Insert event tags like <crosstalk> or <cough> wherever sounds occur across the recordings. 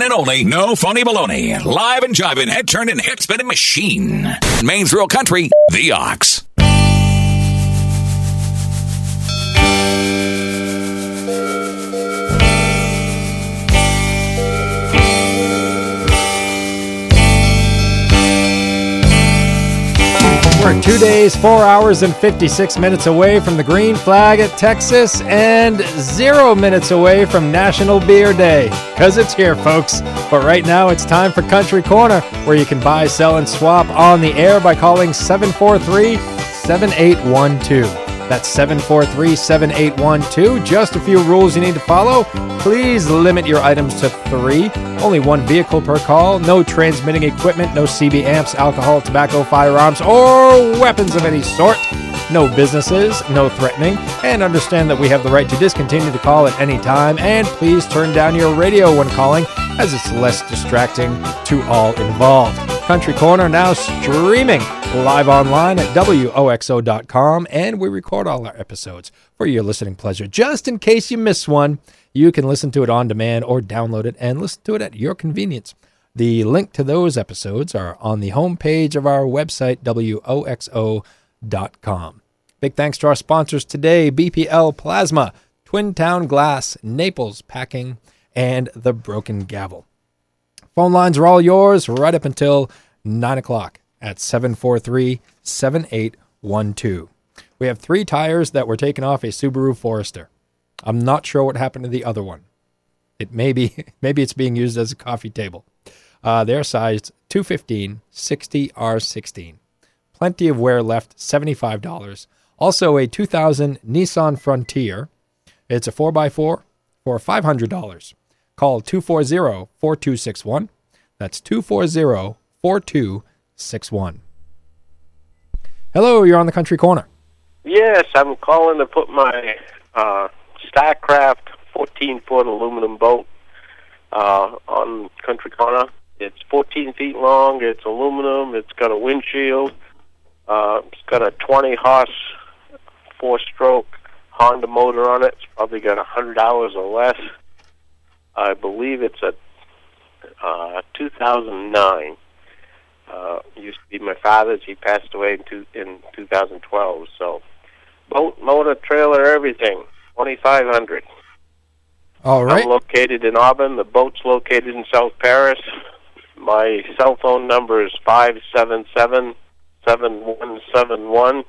And only, no phony baloney. Live and jiving, head turning, hit spinning machine. Maine's Real Country, The Ox. We're two days, four hours, and 56 minutes away from the green flag at Texas and zero minutes away from National Beer Day. Because it's here, folks. But right now, it's time for Country Corner, where you can buy, sell, and swap on the air by calling 743 7812. That's 743 7812. Just a few rules you need to follow. Please limit your items to three. Only one vehicle per call. No transmitting equipment. No CB amps, alcohol, tobacco, firearms, or weapons of any sort. No businesses. No threatening. And understand that we have the right to discontinue the call at any time. And please turn down your radio when calling, as it's less distracting to all involved. Country Corner now streaming live online at WOXO.com, and we record all our episodes for your listening pleasure. Just in case you miss one, you can listen to it on demand or download it and listen to it at your convenience. The link to those episodes are on the homepage of our website, WOXO.com. Big thanks to our sponsors today BPL Plasma, Twin Town Glass, Naples Packing, and The Broken Gavel. Phone lines are all yours right up until 9 o'clock at 743 7812. We have three tires that were taken off a Subaru Forester. I'm not sure what happened to the other one. It may be, <laughs> maybe it's being used as a coffee table. Uh, they're sized 215 60 R16. Plenty of wear left, $75. Also, a 2000 Nissan Frontier. It's a 4x4 for $500. Call 240 4261. That's 240 4261. Hello, you're on the Country Corner. Yes, I'm calling to put my uh, StarCraft 14 foot aluminum boat uh, on Country Corner. It's 14 feet long. It's aluminum. It's got a windshield. Uh, it's got a 20 horse four stroke Honda motor on it. It's probably got 100 hours or less. I believe it's a uh, 2009. Uh, used to be my father's. He passed away in, two, in 2012. So, boat, motor, trailer, everything. 2500 All right. I'm located in Auburn. The boat's located in South Paris. My cell phone number is five seven seven seven one seven one,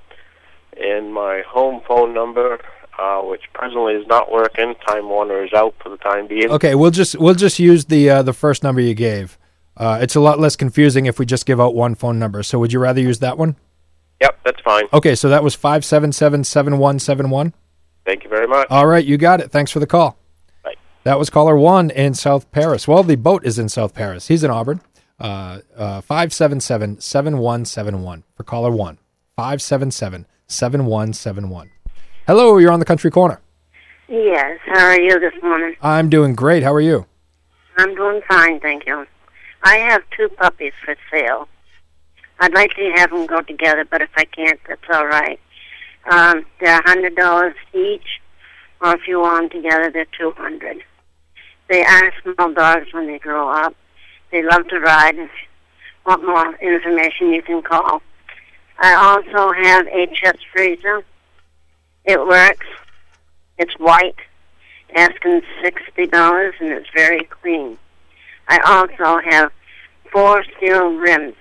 and my home phone number, uh, which presently is not working. Time Warner is out for the time being. Okay, we'll just we'll just use the uh, the first number you gave. Uh, it's a lot less confusing if we just give out one phone number. So would you rather use that one? Yep, that's fine. Okay, so that was five seven seven seven one seven one. Thank you very much. All right, you got it. Thanks for the call. Bye. That was caller one in South Paris. Well, the boat is in South Paris. He's in Auburn. Uh, uh, 577 7171 for caller one. 577 7171. Hello, you're on the country corner. Yes. How are you this morning? I'm doing great. How are you? I'm doing fine, thank you. I have two puppies for sale. I'd like to have them go together, but if I can't, that's all right. Um, they're a hundred dollars each, or if you want them together, they're two hundred. They are small dogs when they grow up. They love to ride. If you want more information, you can call. I also have a chest freezer. It works. It's white, asking sixty dollars, and it's very clean. I also have four steel rims,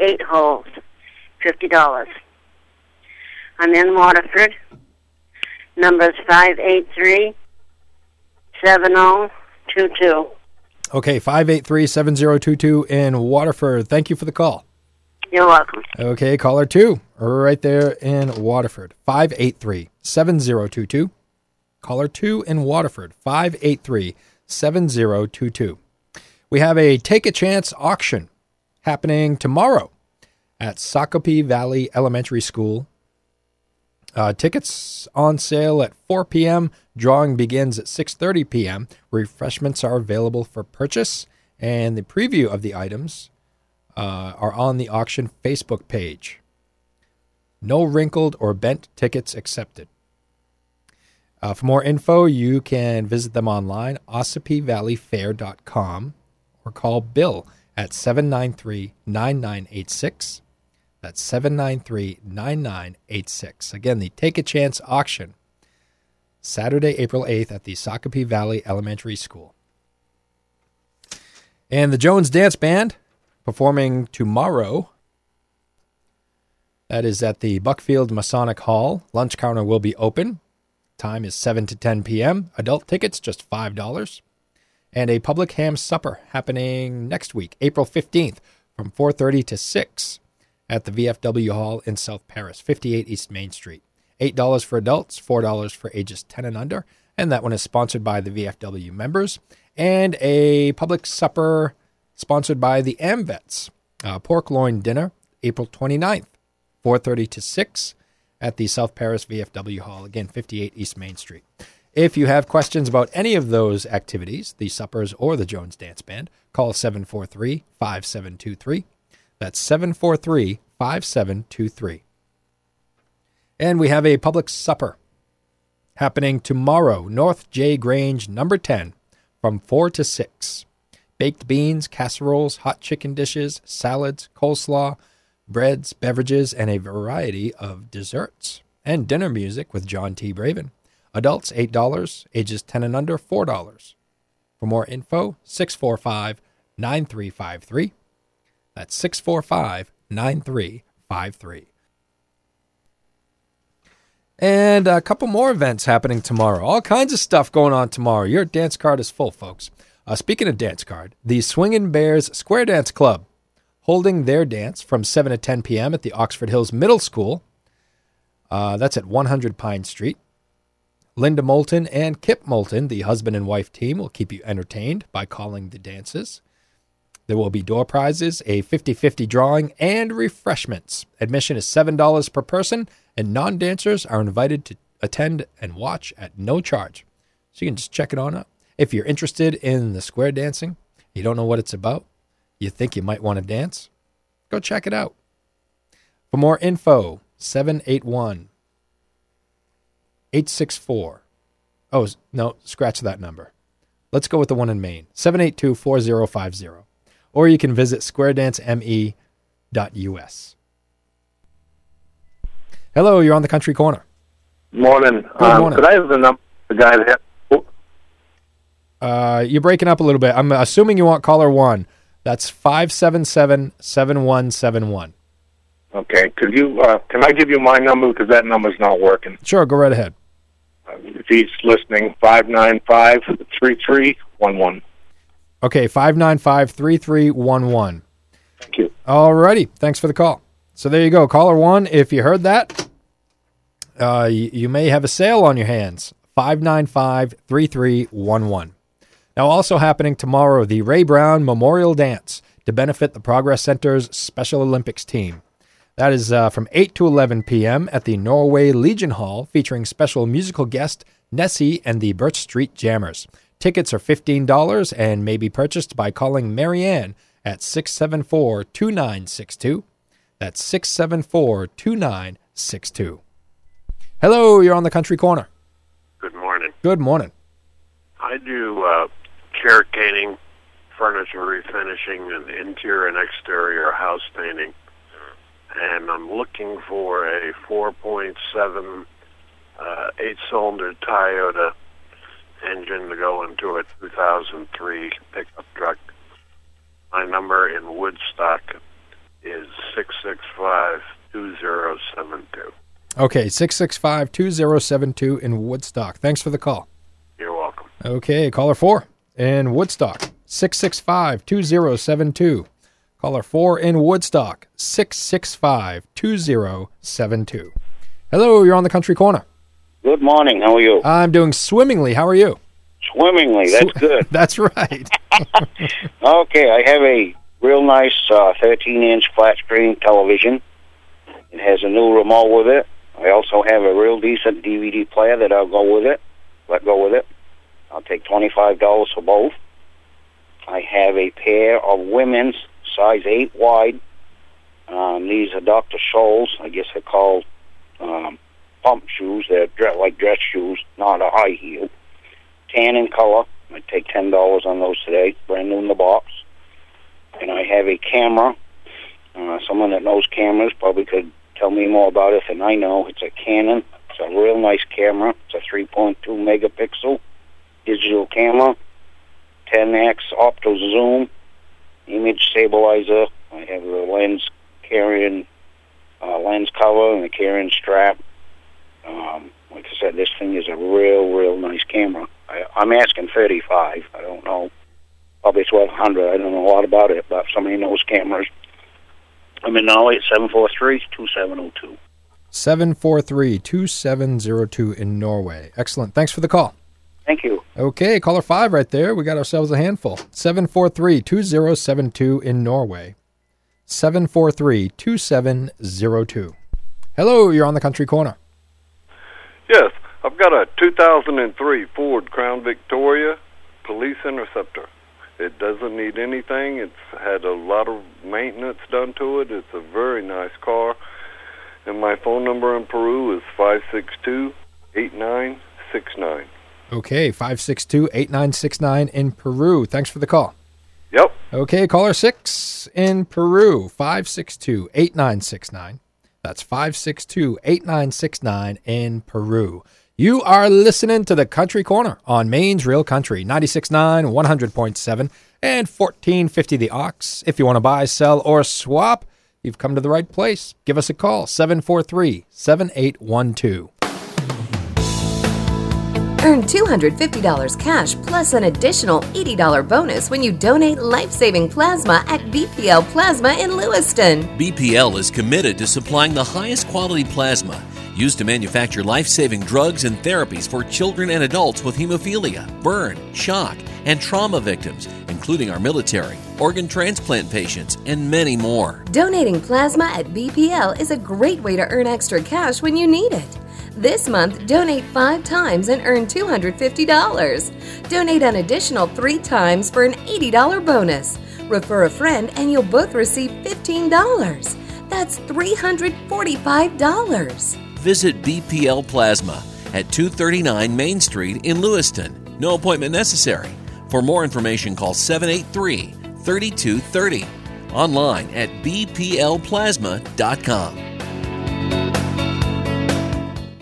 eight holes, fifty dollars. I'm in Waterford. Number is oh five eight three seven zero two two. Okay, 583 7022 in Waterford. Thank you for the call. You're welcome. Okay, caller two, right there in Waterford. 583 7022. Caller two in Waterford. 583 7022. We have a Take a Chance auction happening tomorrow at Sacopee Valley Elementary School. Uh, tickets on sale at 4 p.m. Drawing begins at 6:30 p.m. Refreshments are available for purchase, and the preview of the items uh, are on the auction Facebook page. No wrinkled or bent tickets accepted. Uh, for more info, you can visit them online, ossipeevalleyfair.com, or call Bill at 793 9986. That's 793 9986. Again, the Take a Chance auction, Saturday, April 8th at the Sacopee Valley Elementary School. And the Jones Dance Band performing tomorrow. That is at the Buckfield Masonic Hall. Lunch counter will be open. Time is 7 to 10 p.m. Adult tickets just $5. And a public ham supper happening next week, April 15th from 4:30 to 6 at the VFW Hall in South Paris, 58 East Main Street. $8 for adults, $4 for ages 10 and under, and that one is sponsored by the VFW members. And a public supper sponsored by the AMVETS. Uh, pork loin dinner, April 29th, 4.30 to 6 at the South Paris VFW Hall, again, 58 East Main Street. If you have questions about any of those activities, the suppers or the Jones Dance Band, call 743 5723. That's 743 5723. And we have a public supper happening tomorrow, North Jay Grange, number 10, from 4 to 6. Baked beans, casseroles, hot chicken dishes, salads, coleslaw, breads, beverages, and a variety of desserts. And dinner music with John T. Braven. Adults, $8. Ages 10 and under, $4. For more info, 645 9353. That's 645 9353. And a couple more events happening tomorrow. All kinds of stuff going on tomorrow. Your dance card is full, folks. Uh, speaking of dance card, the Swingin' Bears Square Dance Club holding their dance from 7 to 10 p.m. at the Oxford Hills Middle School. Uh, that's at 100 Pine Street. Linda Moulton and Kip Moulton, the husband and wife team, will keep you entertained by calling the dances. There will be door prizes, a 50 50 drawing, and refreshments. Admission is $7 per person, and non dancers are invited to attend and watch at no charge. So you can just check it on out. If you're interested in the square dancing, you don't know what it's about, you think you might want to dance, go check it out. For more info, 781 864. Oh, no, scratch that number. Let's go with the one in Maine, 782 4050. Or you can visit squaredanceme.us. Hello, you're on the country corner. Morning. Good um, morning. Could I have the number? The guy that. Uh, you're breaking up a little bit. I'm assuming you want caller one. That's 577 7171. Okay. Could you? Uh, can I give you my number because that number's not working? Sure, go right ahead. Uh, if he's listening, five nine five three three one one. Okay, 595 3311. Thank you. Alrighty, thanks for the call. So there you go, caller one. If you heard that, uh, you, you may have a sale on your hands. 595 3311. Now, also happening tomorrow, the Ray Brown Memorial Dance to benefit the Progress Center's Special Olympics team. That is uh, from 8 to 11 p.m. at the Norway Legion Hall, featuring special musical guest Nessie and the Birch Street Jammers. Tickets are $15 and may be purchased by calling Marianne at 674 2962. That's 674 2962. Hello, you're on the country corner. Good morning. Good morning. I do uh, chair caning, furniture refinishing, and interior and exterior house painting. And I'm looking for a 4.7 uh, eight-cylinder Toyota engine to go into a 2003 pickup truck. My number in Woodstock is 665-2072. Okay, 665 2072 in Woodstock. Thanks for the call. You're welcome. Okay, caller four in Woodstock, 665 2072. Caller four in Woodstock, 665 2072. Hello, you're on the country corner. Good morning. How are you? I'm doing swimmingly. How are you? Swimmingly, that's good. <laughs> That's right. <laughs> Okay, I have a real nice uh, 13 inch flat screen television. It has a new remote with it. I also have a real decent DVD player that I'll go with it. Let go with it. I'll take $25 for both. I have a pair of women's size 8 wide. Um, these are Dr. Scholl's. I guess they're called um, pump shoes. They're like dress shoes, not a high heel. Tan in color. I take $10 on those today. Brand new in the box and I have a camera. Uh, someone that knows cameras probably could tell me more about it than I know. It's a Canon. It's a real nice camera. It's a 3.2 megapixel digital camera, 10x opto zoom, image stabilizer. I have a lens carrying uh, lens cover and a carrying strap. Um, like I said, this thing is a real, real nice camera. I, I'm asking 35. I don't know probably twelve hundred. I don't know a lot about it, but somebody knows cameras. I'm in Norway at seven four three two seven zero two. 743 2702 in Norway. Excellent. Thanks for the call. Thank you. Okay, caller five right there. We got ourselves a handful. 743 2072 in Norway. 743 2702. Hello, you're on the country corner. Yes, I've got a 2003 Ford Crown Victoria Police Interceptor. It doesn't need anything. It's had a lot of maintenance done to it. It's a very nice car. And my phone number in Peru is 562 8969. Okay, 562 8969 in Peru. Thanks for the call. Yep. Okay, caller six in Peru, 562 8969. That's 562 8969 in Peru. You are listening to the Country Corner on Maine's Real Country, 96.9, 100.7, and 1450 The Ox. If you want to buy, sell, or swap, you've come to the right place. Give us a call, 743 7812. Earn $250 cash plus an additional $80 bonus when you donate life saving plasma at BPL Plasma in Lewiston. BPL is committed to supplying the highest quality plasma used to manufacture life saving drugs and therapies for children and adults with hemophilia, burn, shock, and trauma victims, including our military, organ transplant patients, and many more. Donating plasma at BPL is a great way to earn extra cash when you need it. This month, donate five times and earn $250. Donate an additional three times for an $80 bonus. Refer a friend and you'll both receive $15. That's $345. Visit BPL Plasma at 239 Main Street in Lewiston. No appointment necessary. For more information, call 783 3230. Online at bplplasma.com.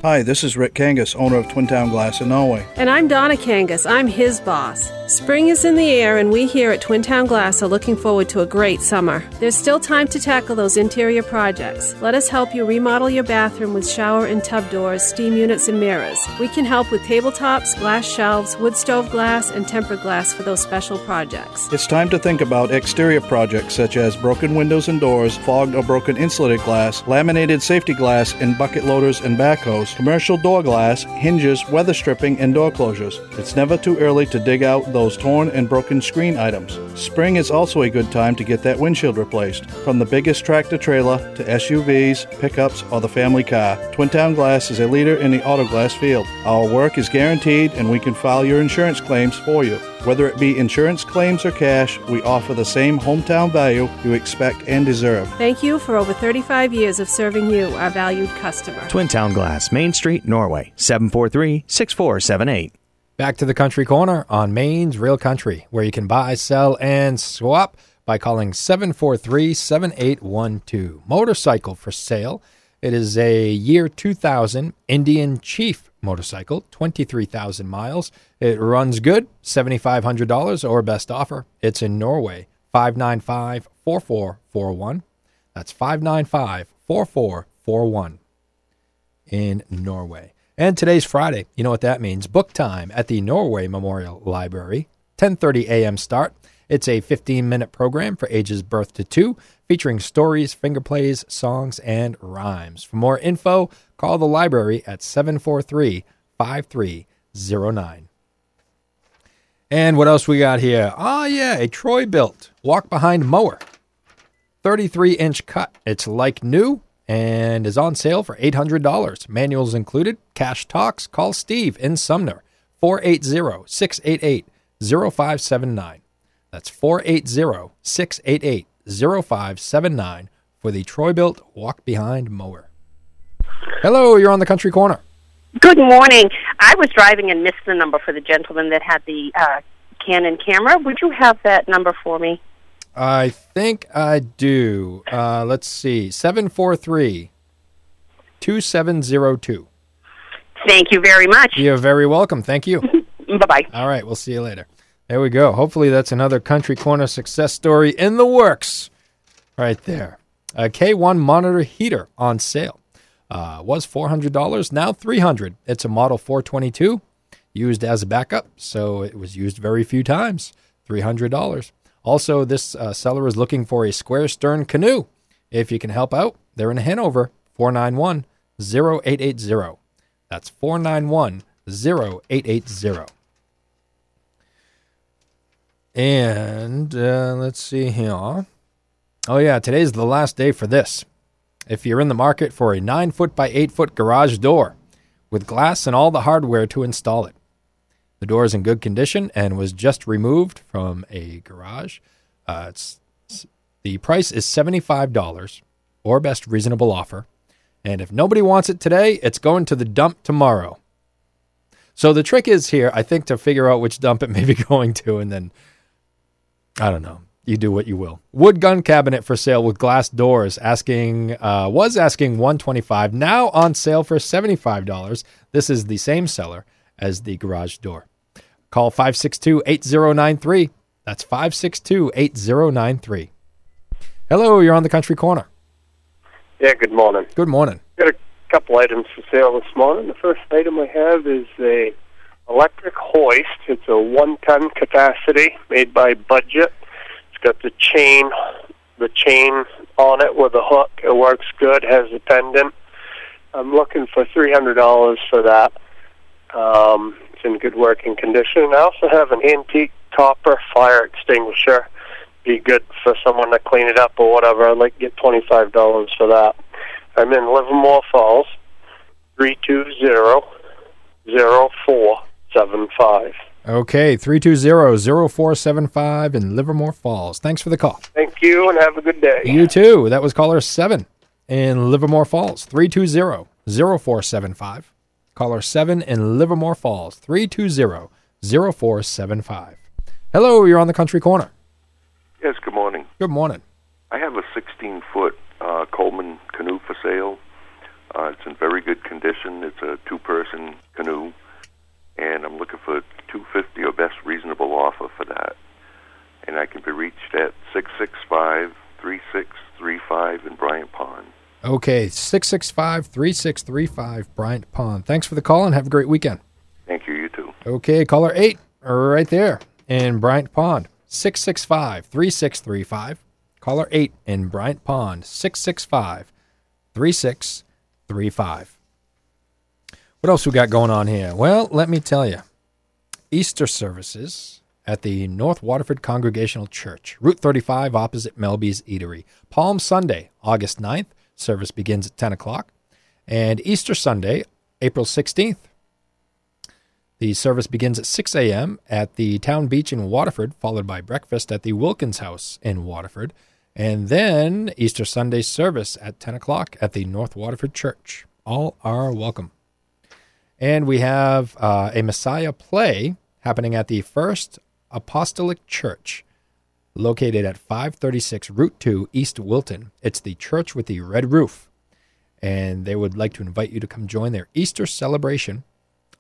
Hi, this is Rick Kangas, owner of Twin Town Glass in Norway. And I'm Donna Kangas. I'm his boss. Spring is in the air, and we here at Twin Town Glass are looking forward to a great summer. There's still time to tackle those interior projects. Let us help you remodel your bathroom with shower and tub doors, steam units, and mirrors. We can help with tabletops, glass shelves, wood stove glass, and tempered glass for those special projects. It's time to think about exterior projects such as broken windows and doors, fogged or broken insulated glass, laminated safety glass in bucket loaders and backhoes, commercial door glass, hinges, weather stripping, and door closures. It's never too early to dig out those torn and broken screen items. Spring is also a good time to get that windshield replaced. From the biggest tractor trailer to SUVs, pickups, or the family car, Twin Town Glass is a leader in the auto glass field. Our work is guaranteed and we can file your insurance claims for you. Whether it be insurance claims or cash, we offer the same hometown value you expect and deserve. Thank you for over 35 years of serving you, our valued customer. Twin Town Glass, Main Street, Norway, 743 6478. Back to the Country Corner on Maine's Real Country, where you can buy, sell, and swap by calling 743 7812. Motorcycle for sale. It is a year 2000 Indian Chief motorcycle, 23,000 miles. It runs good, $7,500 or best offer. It's in Norway, 595 4441. That's 595 4441 in Norway. And today's Friday. You know what that means? Book time at the Norway Memorial Library. 10:30 a.m. start. It's a 15-minute program for ages birth to 2, featuring stories, finger plays, songs, and rhymes. For more info, call the library at 743-5309. And what else we got here? Oh, yeah, a Troy-Bilt walk behind mower. 33 inch cut. It's like new and is on sale for $800. Manuals included. Cash talks. Call Steve in Sumner. 480 688 0579. That's 480 688 0579 for the Troy-Bilt walk behind mower. Hello, you're on the country corner. Good morning. I was driving and missed the number for the gentleman that had the uh, Canon camera. Would you have that number for me? I think I do. Uh, let's see. 743 2702. Thank you very much. You're very welcome. Thank you. <laughs> bye bye. All right, we'll see you later. There we go. Hopefully, that's another Country Corner success story in the works. Right there. A K1 monitor heater on sale. Uh, was $400, now 300 It's a Model 422 used as a backup, so it was used very few times. $300. Also, this uh, seller is looking for a square stern canoe. If you can help out, they're in Hanover, 491 0880. That's 491 0880. And uh, let's see here. Oh, yeah, today's the last day for this. If you're in the market for a 9 foot by 8 foot garage door with glass and all the hardware to install it, the door is in good condition and was just removed from a garage. Uh, it's, the price is $75 or best reasonable offer. And if nobody wants it today, it's going to the dump tomorrow. So the trick is here, I think, to figure out which dump it may be <laughs> going to, and then I don't know. You do what you will. Wood gun cabinet for sale with glass doors. Asking uh, was asking one twenty five. Now on sale for seventy five dollars. This is the same seller as the garage door. Call 562 8093. That's 562 8093. Hello, you're on the country corner. Yeah, good morning. Good morning. Got a couple items for sale this morning. The first item I have is a electric hoist. It's a one-ton capacity made by Budgit. It's got the chain, the chain on it with a hook. It works good. Has a pendant. I'm looking for three hundred dollars for that. Um, it's in good working condition. I also have an antique copper fire extinguisher. Be good for someone to clean it up or whatever. I'd like to get twenty five dollars for that. I'm in Livermore Falls, three two zero zero four seven five. Okay, 320-0475 in Livermore Falls. Thanks for the call. Thank you and have a good day. You too. That was caller 7 in Livermore Falls. 320-0475. Caller 7 in Livermore Falls. 320-0475. Hello, you're on the country corner. Yes, good morning. Good morning. I have a 16 foot uh, Coleman canoe for sale. Uh, it's in very good condition. It's a two person canoe, and I'm looking for 250 or best reasonable offer for that. And I can be reached at 665 3635 in Bryant Okay, 665-3635 Bryant Pond. Thanks for the call and have a great weekend. Thank you, you too. Okay, caller 8 right there in Bryant Pond. 665-3635. Caller 8 in Bryant Pond. 665-3635. What else we got going on here? Well, let me tell you. Easter services at the North Waterford Congregational Church, Route 35 opposite Melby's Eatery. Palm Sunday, August 9th. Service begins at 10 o'clock. And Easter Sunday, April 16th. The service begins at 6 a.m. at the Town Beach in Waterford, followed by breakfast at the Wilkins House in Waterford. And then Easter Sunday service at 10 o'clock at the North Waterford Church. All are welcome. And we have uh, a Messiah play happening at the First Apostolic Church, located at 536 Route 2, East Wilton. It's the church with the red roof. And they would like to invite you to come join their Easter celebration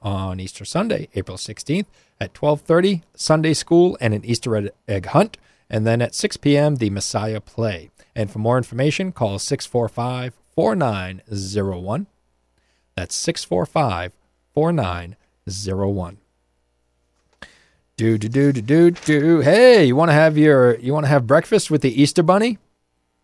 on Easter Sunday, April 16th at 12:30, Sunday school and an Easter egg hunt, and then at 6 p.m. the Messiah play. And for more information, call 645-4901. That's 645 4901. Do do do do do do. Hey, you want to have your you want to have breakfast with the Easter bunny?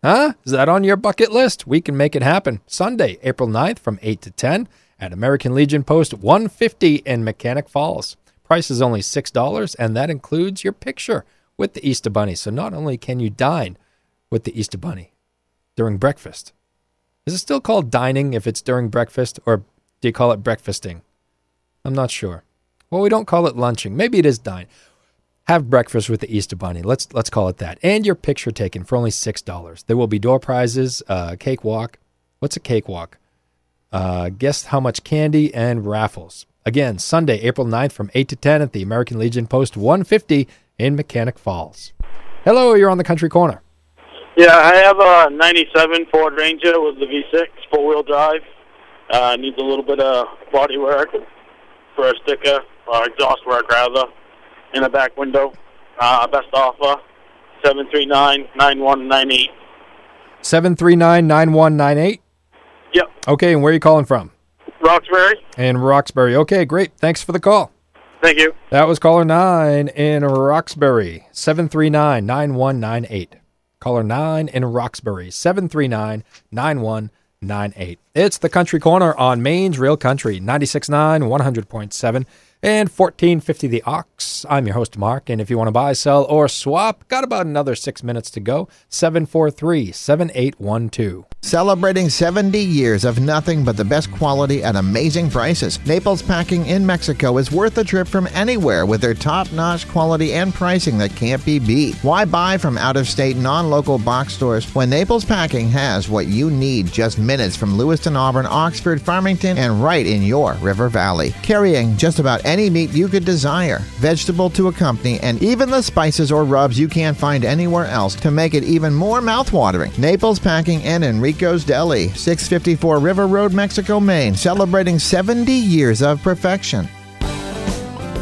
Huh? Is that on your bucket list? We can make it happen. Sunday, April 9th from 8 to 10 at American Legion Post 150 in Mechanic Falls. Price is only $6, and that includes your picture with the Easter Bunny. So not only can you dine with the Easter Bunny during breakfast, is it still called dining if it's during breakfast, or do you call it breakfasting? I'm not sure. Well, we don't call it lunching. Maybe it is dine. Have breakfast with the Easter Bunny. Let's let's call it that. And your picture taken for only six dollars. There will be door prizes, uh, cake walk. What's a cake walk? Uh, guess how much candy and raffles. Again, Sunday, April 9th from 8 to 10 at the American Legion Post 150 in Mechanic Falls. Hello, you're on the Country Corner. Yeah, I have a 97 Ford Ranger with the V6 four-wheel drive. Uh, needs a little bit of body work for a sticker, or exhaust work rather, in the back window. Uh, best offer, 739-9198. 739 9198. Yep, Okay, and where are you calling from? Roxbury. In Roxbury. Okay, great. Thanks for the call. Thank you. That was caller 9 in Roxbury, 739 9198. Caller 9 in Roxbury, 739 9198. It's the Country Corner on Maine's Real Country, 96.9, 100.7, and 1450 The Ox. I'm your host, Mark, and if you want to buy, sell, or swap, got about another six minutes to go. 743 7812. Celebrating 70 years of nothing but the best quality at amazing prices. Naples Packing in Mexico is worth a trip from anywhere with their top notch quality and pricing that can't be beat. Why buy from out of state, non local box stores when Naples Packing has what you need just minutes from Lewiston, Auburn, Oxford, Farmington, and right in your River Valley? Carrying just about any meat you could desire, vegetable to accompany, and even the spices or rubs you can't find anywhere else to make it even more mouthwatering. Naples Packing and Enrico's Deli, 654 River Road, Mexico, Maine, celebrating 70 years of perfection.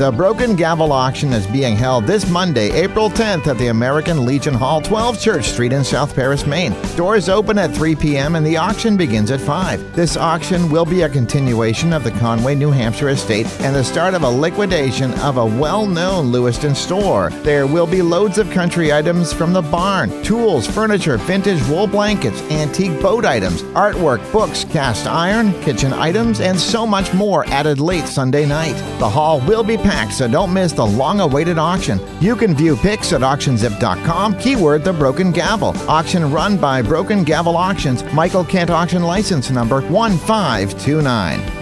The Broken Gavel Auction is being held this Monday, April 10th at the American Legion Hall, 12 Church Street in South Paris, Maine. Doors open at 3 p.m. and the auction begins at 5. This auction will be a continuation of the Conway, New Hampshire estate and the start of a liquidation of a well-known Lewiston store. There will be loads of country items from the barn, tools, furniture, vintage wool blankets, antique boat items, artwork, books, cast iron, kitchen items, and so much more added late Sunday night. The hall will be packed, so don't miss the long-awaited auction. You can view pics at auctionzip.com, keyword the Broken Gavel. Auction run by Broken Gavel Auctions, Michael Kent Auction License Number 1529.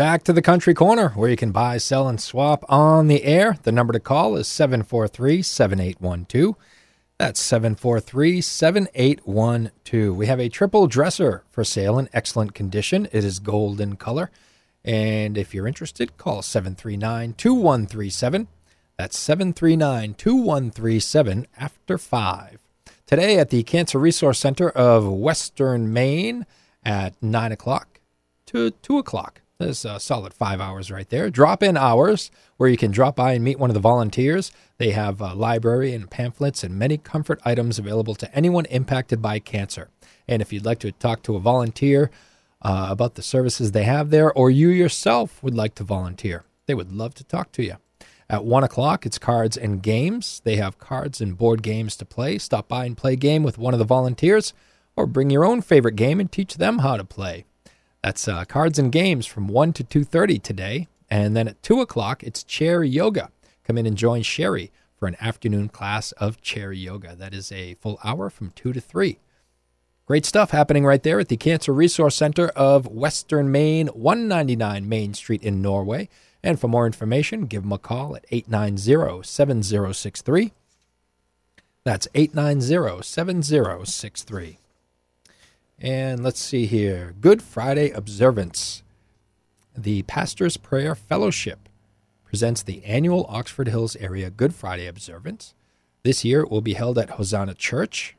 Back to the Country Corner, where you can buy, sell, and swap on the air. The number to call is 743 7812. That's 743 7812. We have a triple dresser for sale in excellent condition. It is gold in color. And if you're interested, call 739 2137. That's 739 2137 after 5. Today at the Cancer Resource Center of Western Maine at 9 o'clock to 2 o'clock. There's a solid five hours right there. Drop in hours where you can drop by and meet one of the volunteers. They have a library and pamphlets and many comfort items available to anyone impacted by cancer. And if you'd like to talk to a volunteer uh, about the services they have there, or you yourself would like to volunteer, they would love to talk to you. At one o'clock, it's cards and games. They have cards and board games to play. Stop by and play a game with one of the volunteers, or bring your own favorite game and teach them how to play. That's uh, cards and games from 1 to 2.30 today. And then at 2 o'clock, it's chair yoga. Come in and join Sherry for an afternoon class of chair yoga. That is a full hour from 2 to 3. Great stuff happening right there at the Cancer Resource Center of Western Maine, 199 Main Street in Norway. And for more information, give them a call at 890 7063. That's 890 7063. And let's see here Good Friday Observance. The Pastor's Prayer Fellowship presents the annual Oxford Hills Area Good Friday Observance. This year it will be held at Hosanna Church,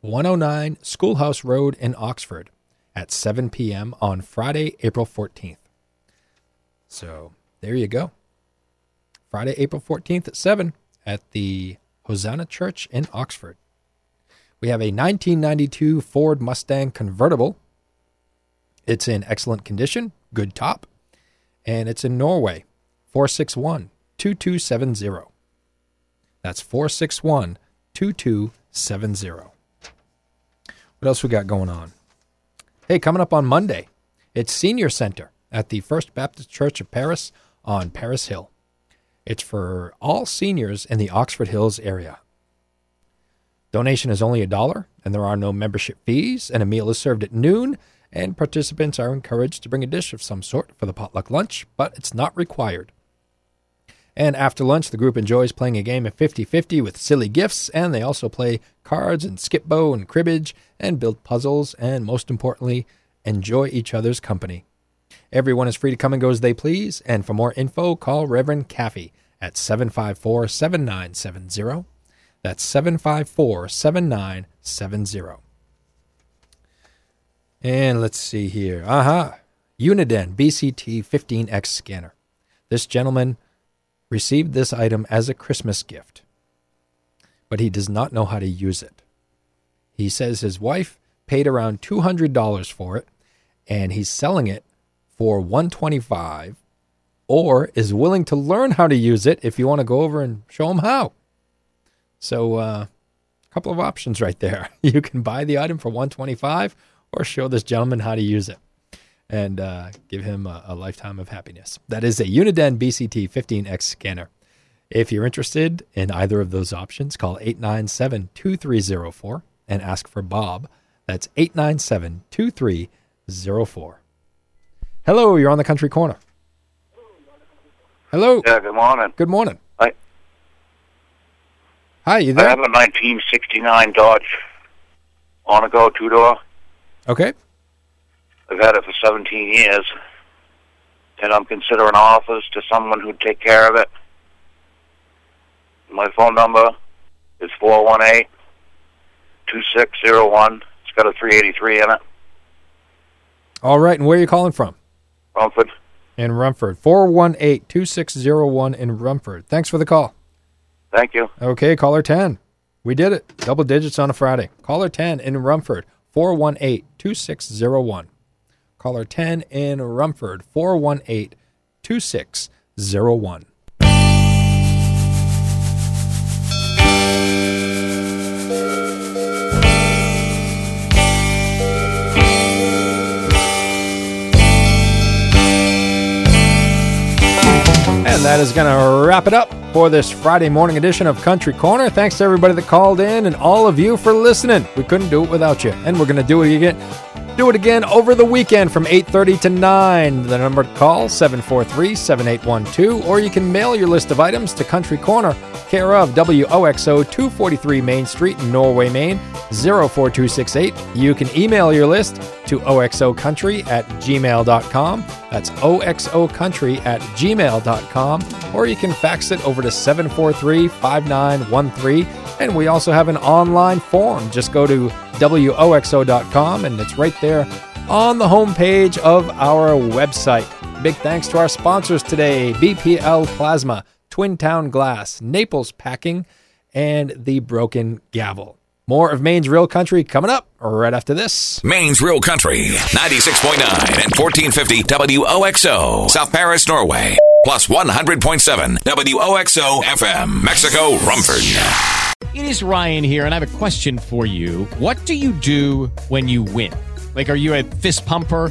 109 Schoolhouse Road in Oxford at 7 p.m. on Friday, April 14th. So there you go. Friday, April 14th at 7 at the Hosanna Church in Oxford. We have a 1992 Ford Mustang convertible. It's in excellent condition, good top, and it's in Norway. 461 2270. That's 461 2270. What else we got going on? Hey, coming up on Monday, it's Senior Center at the First Baptist Church of Paris on Paris Hill. It's for all seniors in the Oxford Hills area. Donation is only a dollar, and there are no membership fees, and a meal is served at noon, and participants are encouraged to bring a dish of some sort for the potluck lunch, but it's not required. And after lunch, the group enjoys playing a game of 50 50 with silly gifts, and they also play cards and Skip-Bo and cribbage and build puzzles, and most importantly, enjoy each other's company. Everyone is free to come and go as they please, and for more info, call Reverend Caffey at 754 7970. That's 754 7970. And let's see here. Aha. Uniden BCT 15X scanner. This gentleman received this item as a Christmas gift, but he does not know how to use it. He says his wife paid around $200 for it, and he's selling it for 125 or is willing to learn how to use it if you want to go over and show him how. So, uh, a couple of options right there. <laughs> You can buy the item for 125 or show this gentleman how to use it and uh, give him a, a, lifetime of happiness. That is a Uniden BCT 15X scanner. If you're interested in either of those options, call 897 2304 and ask for Bob. That's 897 2304. Hello, you're on the country corner. Hello. Yeah, good morning. Good morning. Hi. You there? I have a 1969 Dodge Onago two door. Okay. I've had it for 17 years, and I'm considering offers to someone who'd take care of it. My phone number is 418 2601. It's got a 383 in it. All right, and where are you calling from? Rumford. In Rumford. 418 2601 in Rumford. Thanks for the call. Thank you. Okay, caller 10. We did it. Double digits on a Friday. Caller 10 in Rumford. 418 2601. Caller 10 in Rumford. 418 2601. And that is going to wrap it up for this Friday morning edition of Country Corner. Thanks to everybody that called in and all of you for listening. We couldn't do it without you. And we're going to do it again. Do it again over the weekend from 8:30 to 9. The number to call 743-7812 or you can mail your list of items to Country Corner, care of WOXO 243 Main Street, Norway, Maine 04268. You can email your list to oxocountry at gmail.com. That's oxocountry at gmail.com. Or you can fax it over to 743 5913. And we also have an online form. Just go to WOXO.com and it's right there on the homepage of our website. Big thanks to our sponsors today BPL Plasma, Twin Town Glass, Naples Packing, and The Broken Gavel. More of Maine's Real Country coming up right after this. Maine's Real Country, 96.9 and 1450 WOXO, South Paris, Norway, plus 100.7 WOXO FM, Mexico, Rumford. It is Ryan here, and I have a question for you. What do you do when you win? Like, are you a fist pumper?